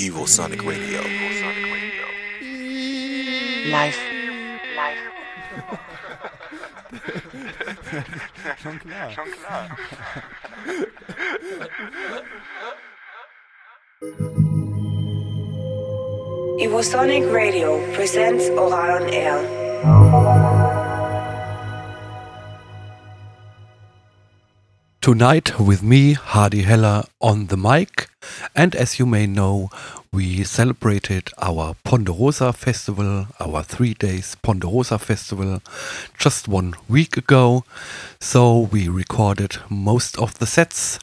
Evosonic Radio. Live. Live. Schon klar. Schon klar. Evosonic Radio presents Ohral On Air. Tonight with me, Hardy Heller, on the mic. And as you may know, we celebrated our Ponderosa Festival, our three days Ponderosa Festival, just one week ago. So we recorded most of the sets.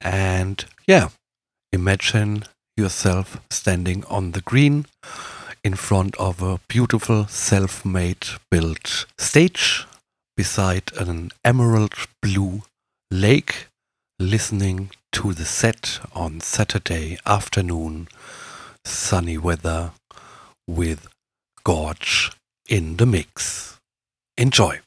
And yeah, imagine yourself standing on the green in front of a beautiful self made built stage beside an emerald blue lake listening to the set on Saturday afternoon, sunny weather with Gorge in the mix. Enjoy.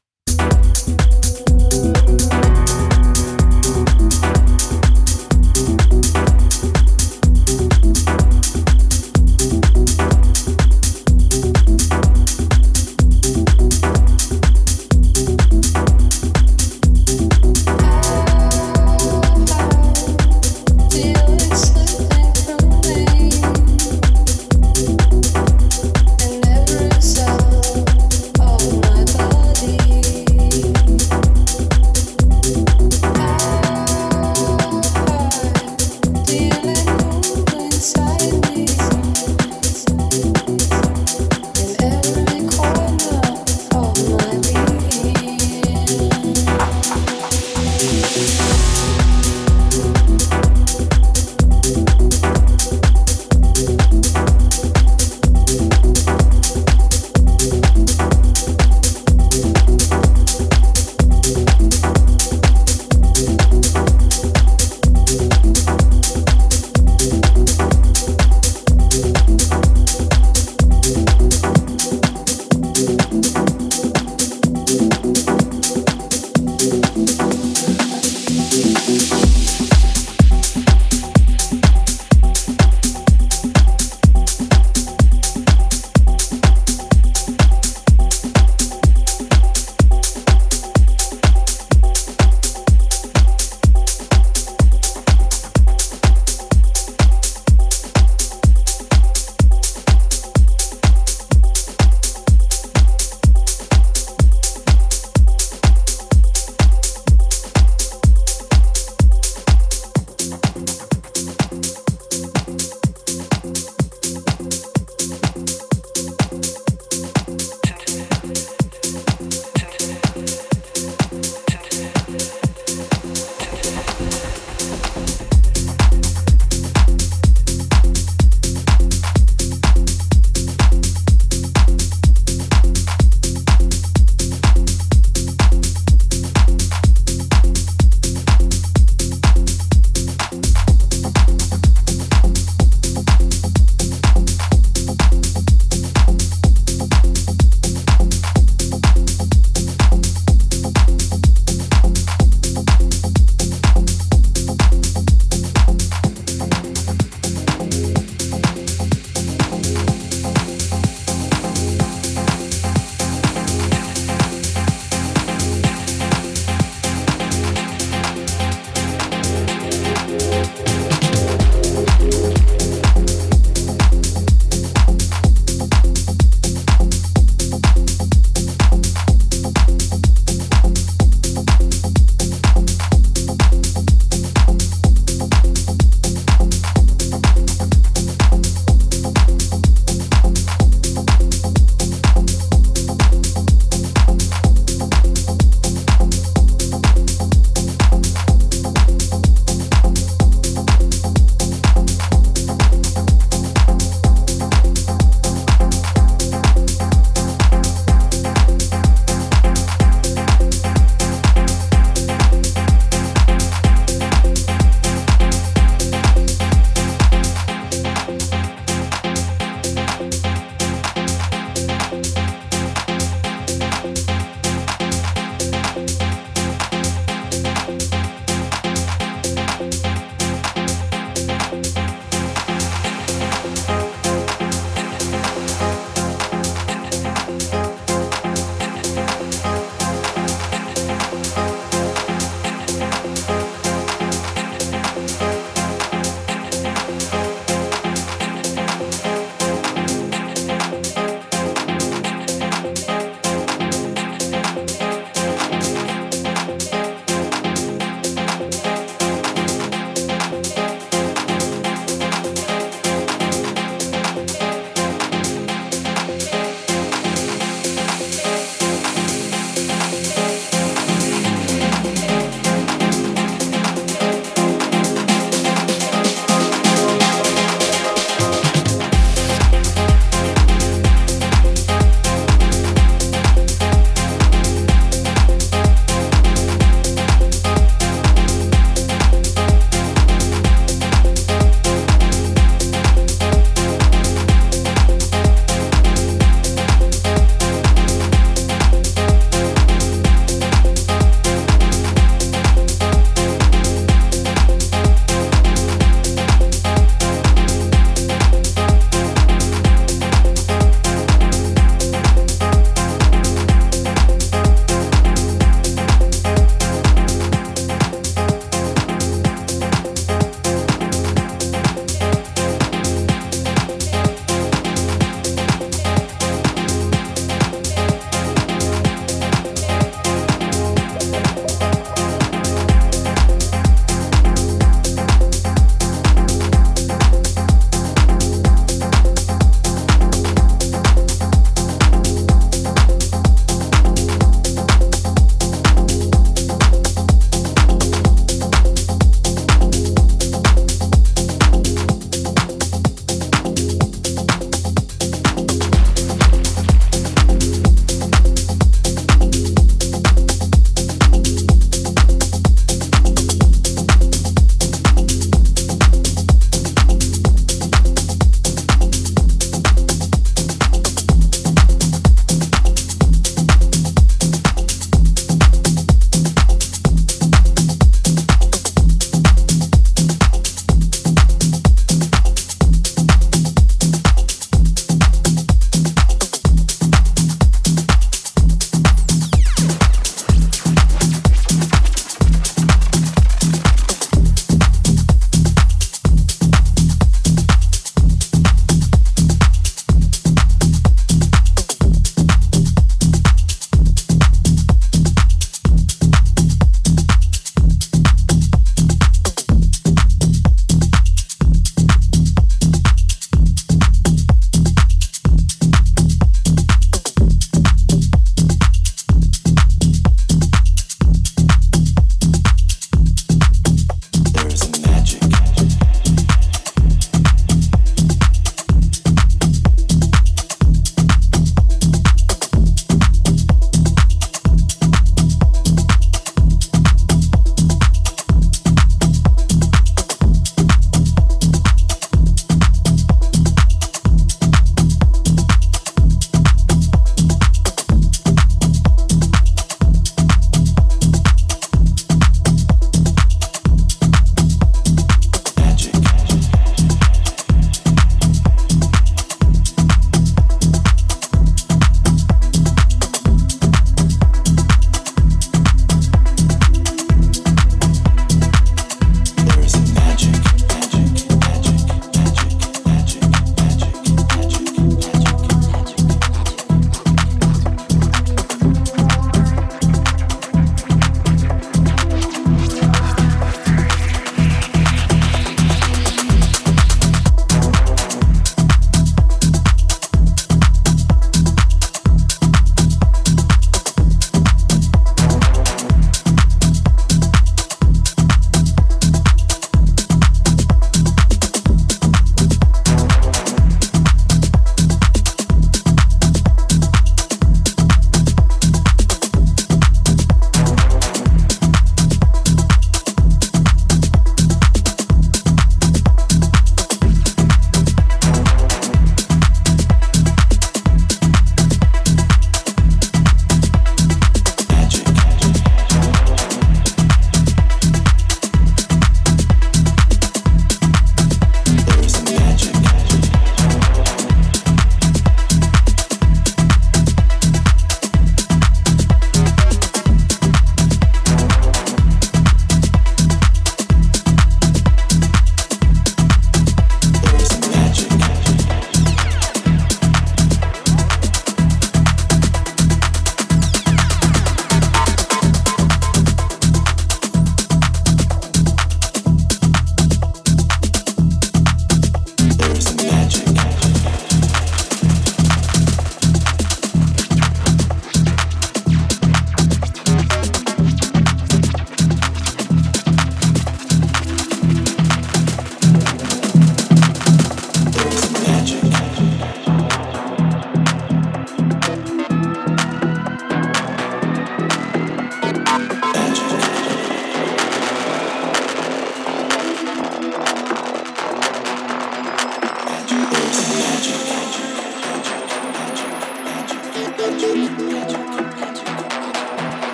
magic.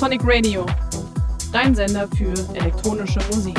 Evosonic Radio, dein Sender für elektronische Musik.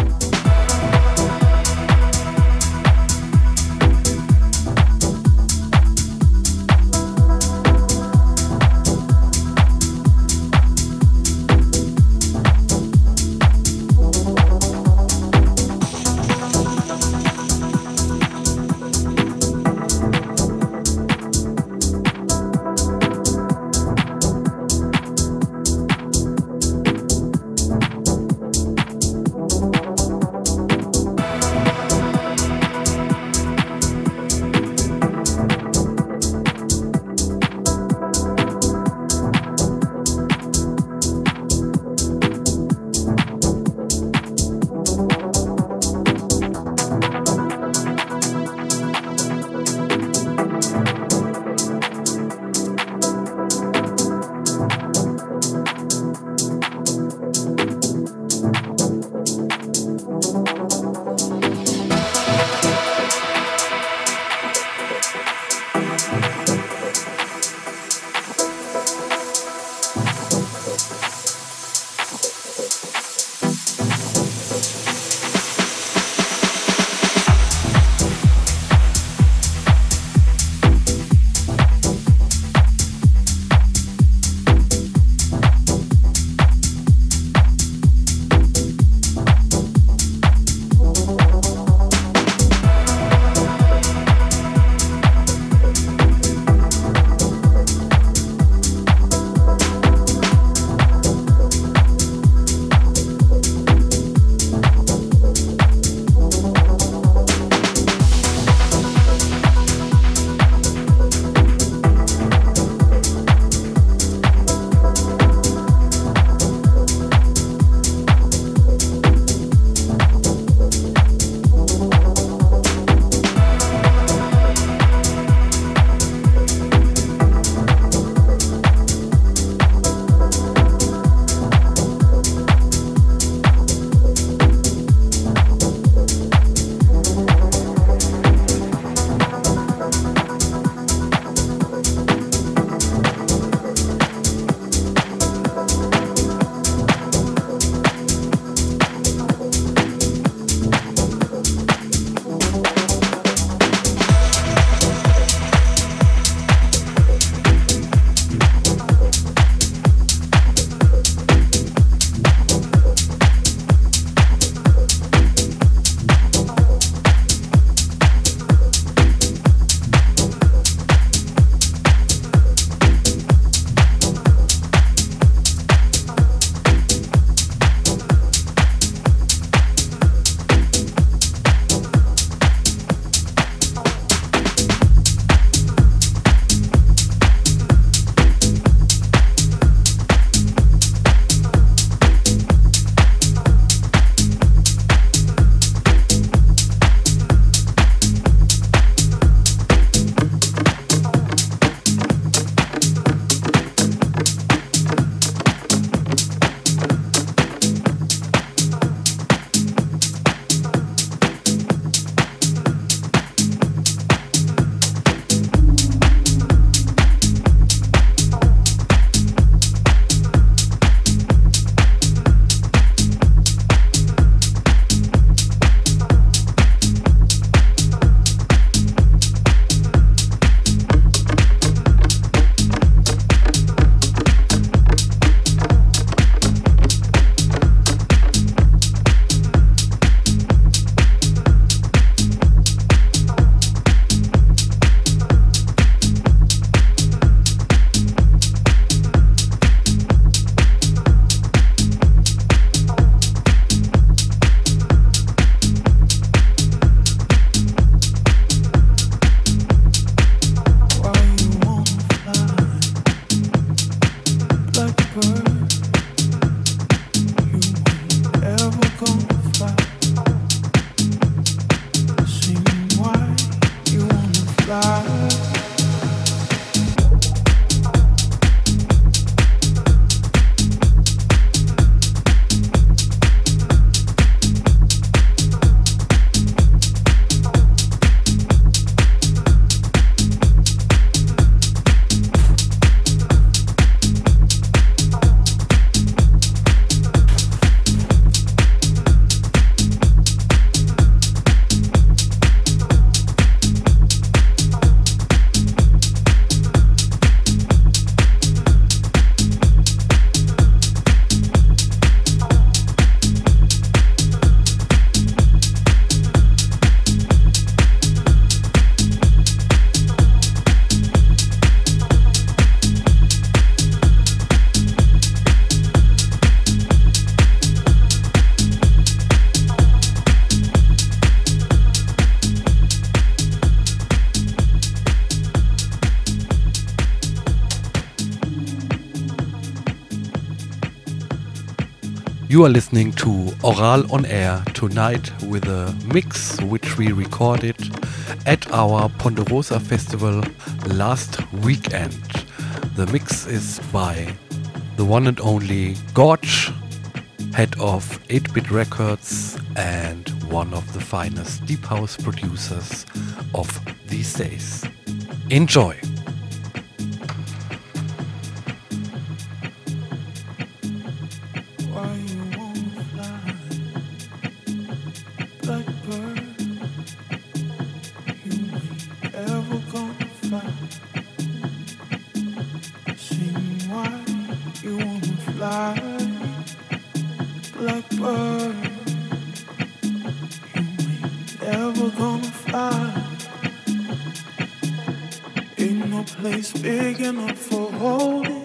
You are listening to Ohral on Air tonight with a mix which we recorded at our Ponderosa Festival last weekend. The mix is by the one and only Gorge, head of 8 Bit Records and one of the finest deep house producers of these days. Enjoy! Ever gonna fly. Ain't no place big enough for holding.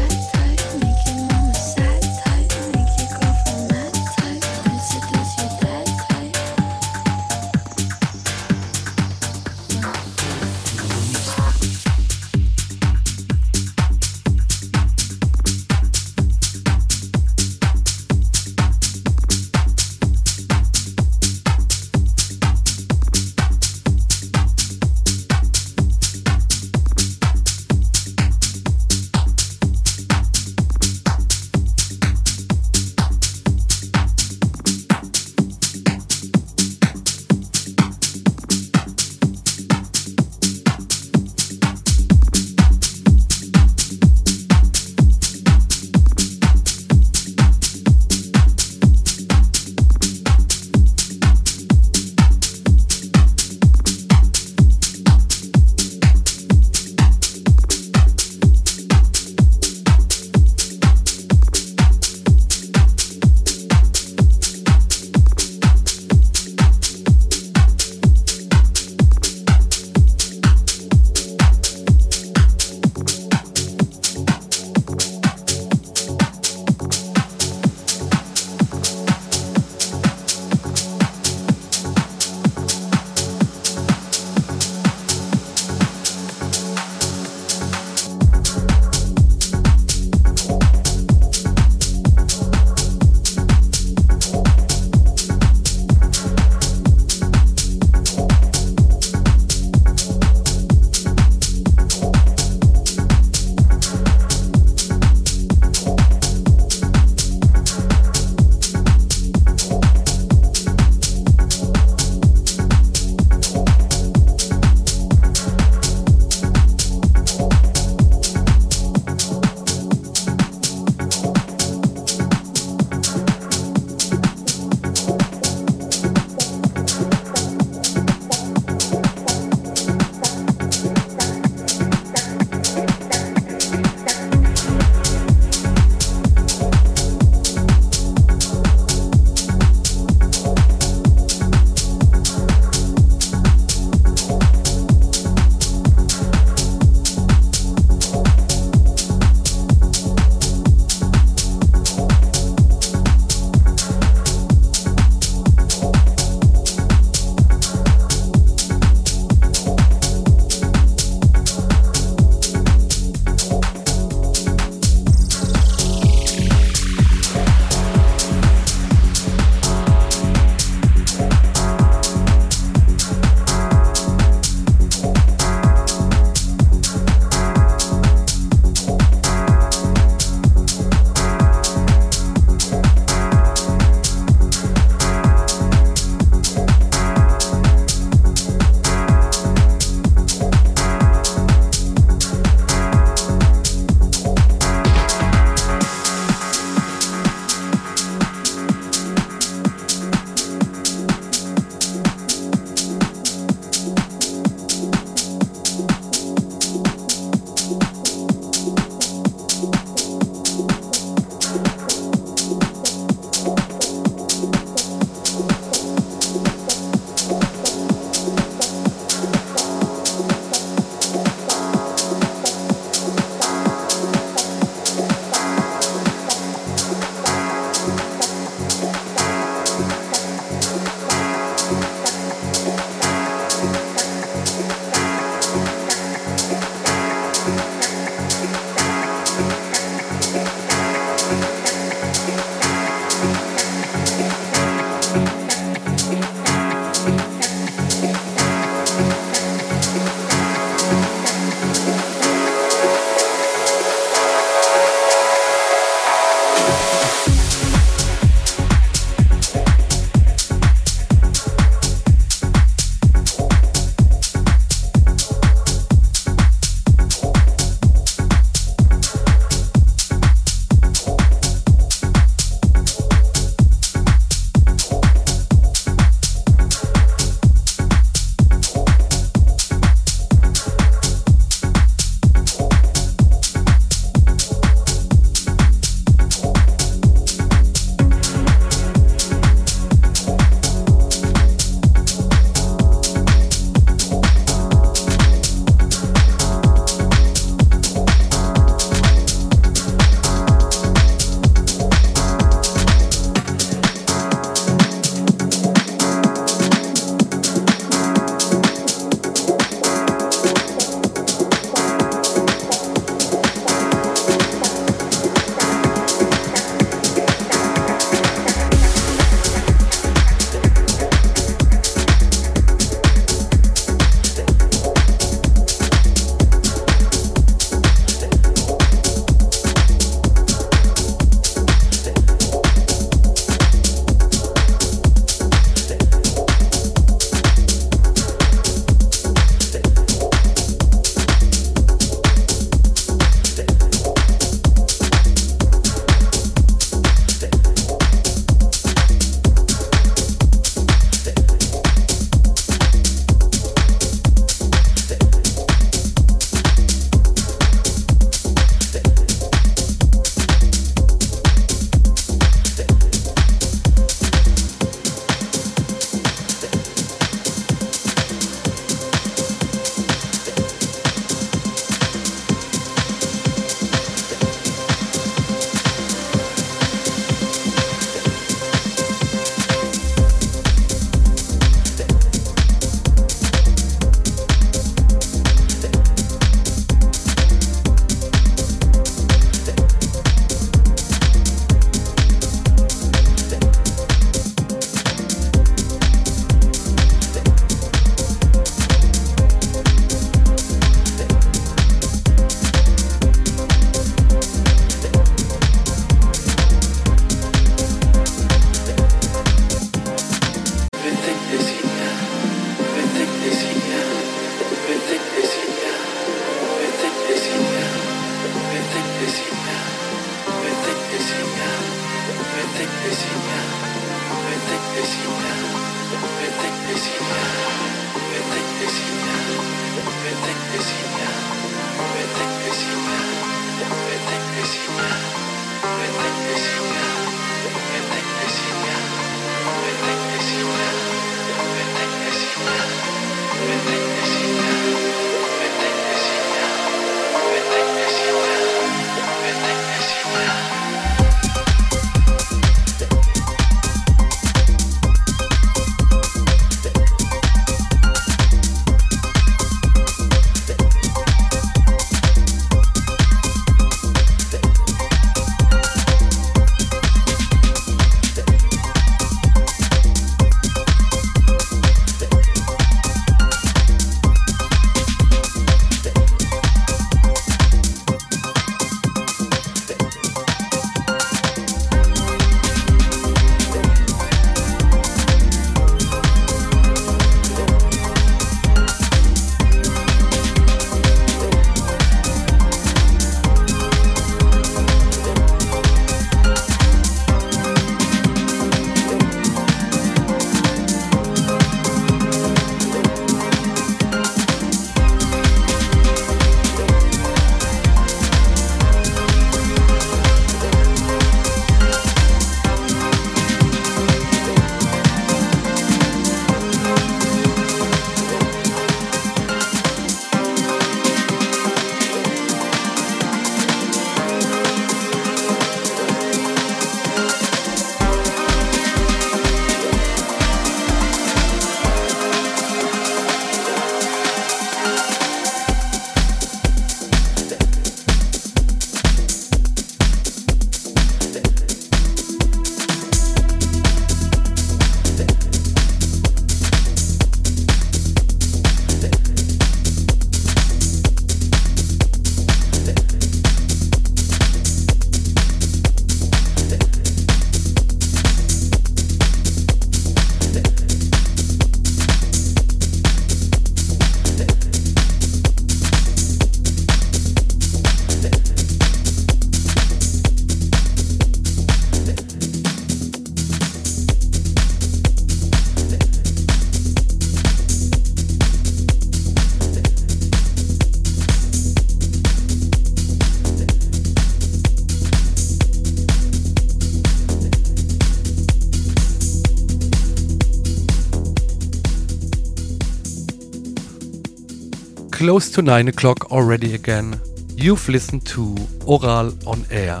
Close to 9 o'clock already again. You've listened to Ohral on Air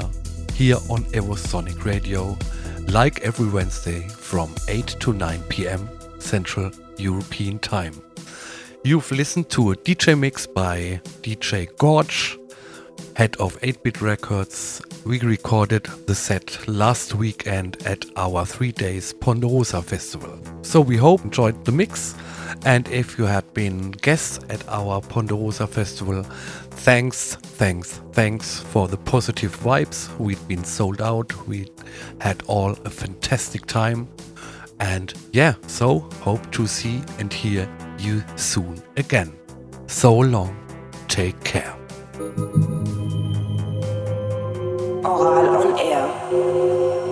here on Evosonic Radio, like every Wednesday from 8 to 9 pm Central European Time. You've listened to a DJ mix by DJ Gorge, head of 8 Bit Records. We recorded the set last weekend at our three days Ponderosa Festival. So we hope you enjoyed the mix. And if you had been guests at our Ponderosa Festival, thanks, thanks, thanks for the positive vibes. We'd been sold out. We had all a fantastic time. And yeah, so hope to see and hear you soon again. So long. Take care. Ohral on Air.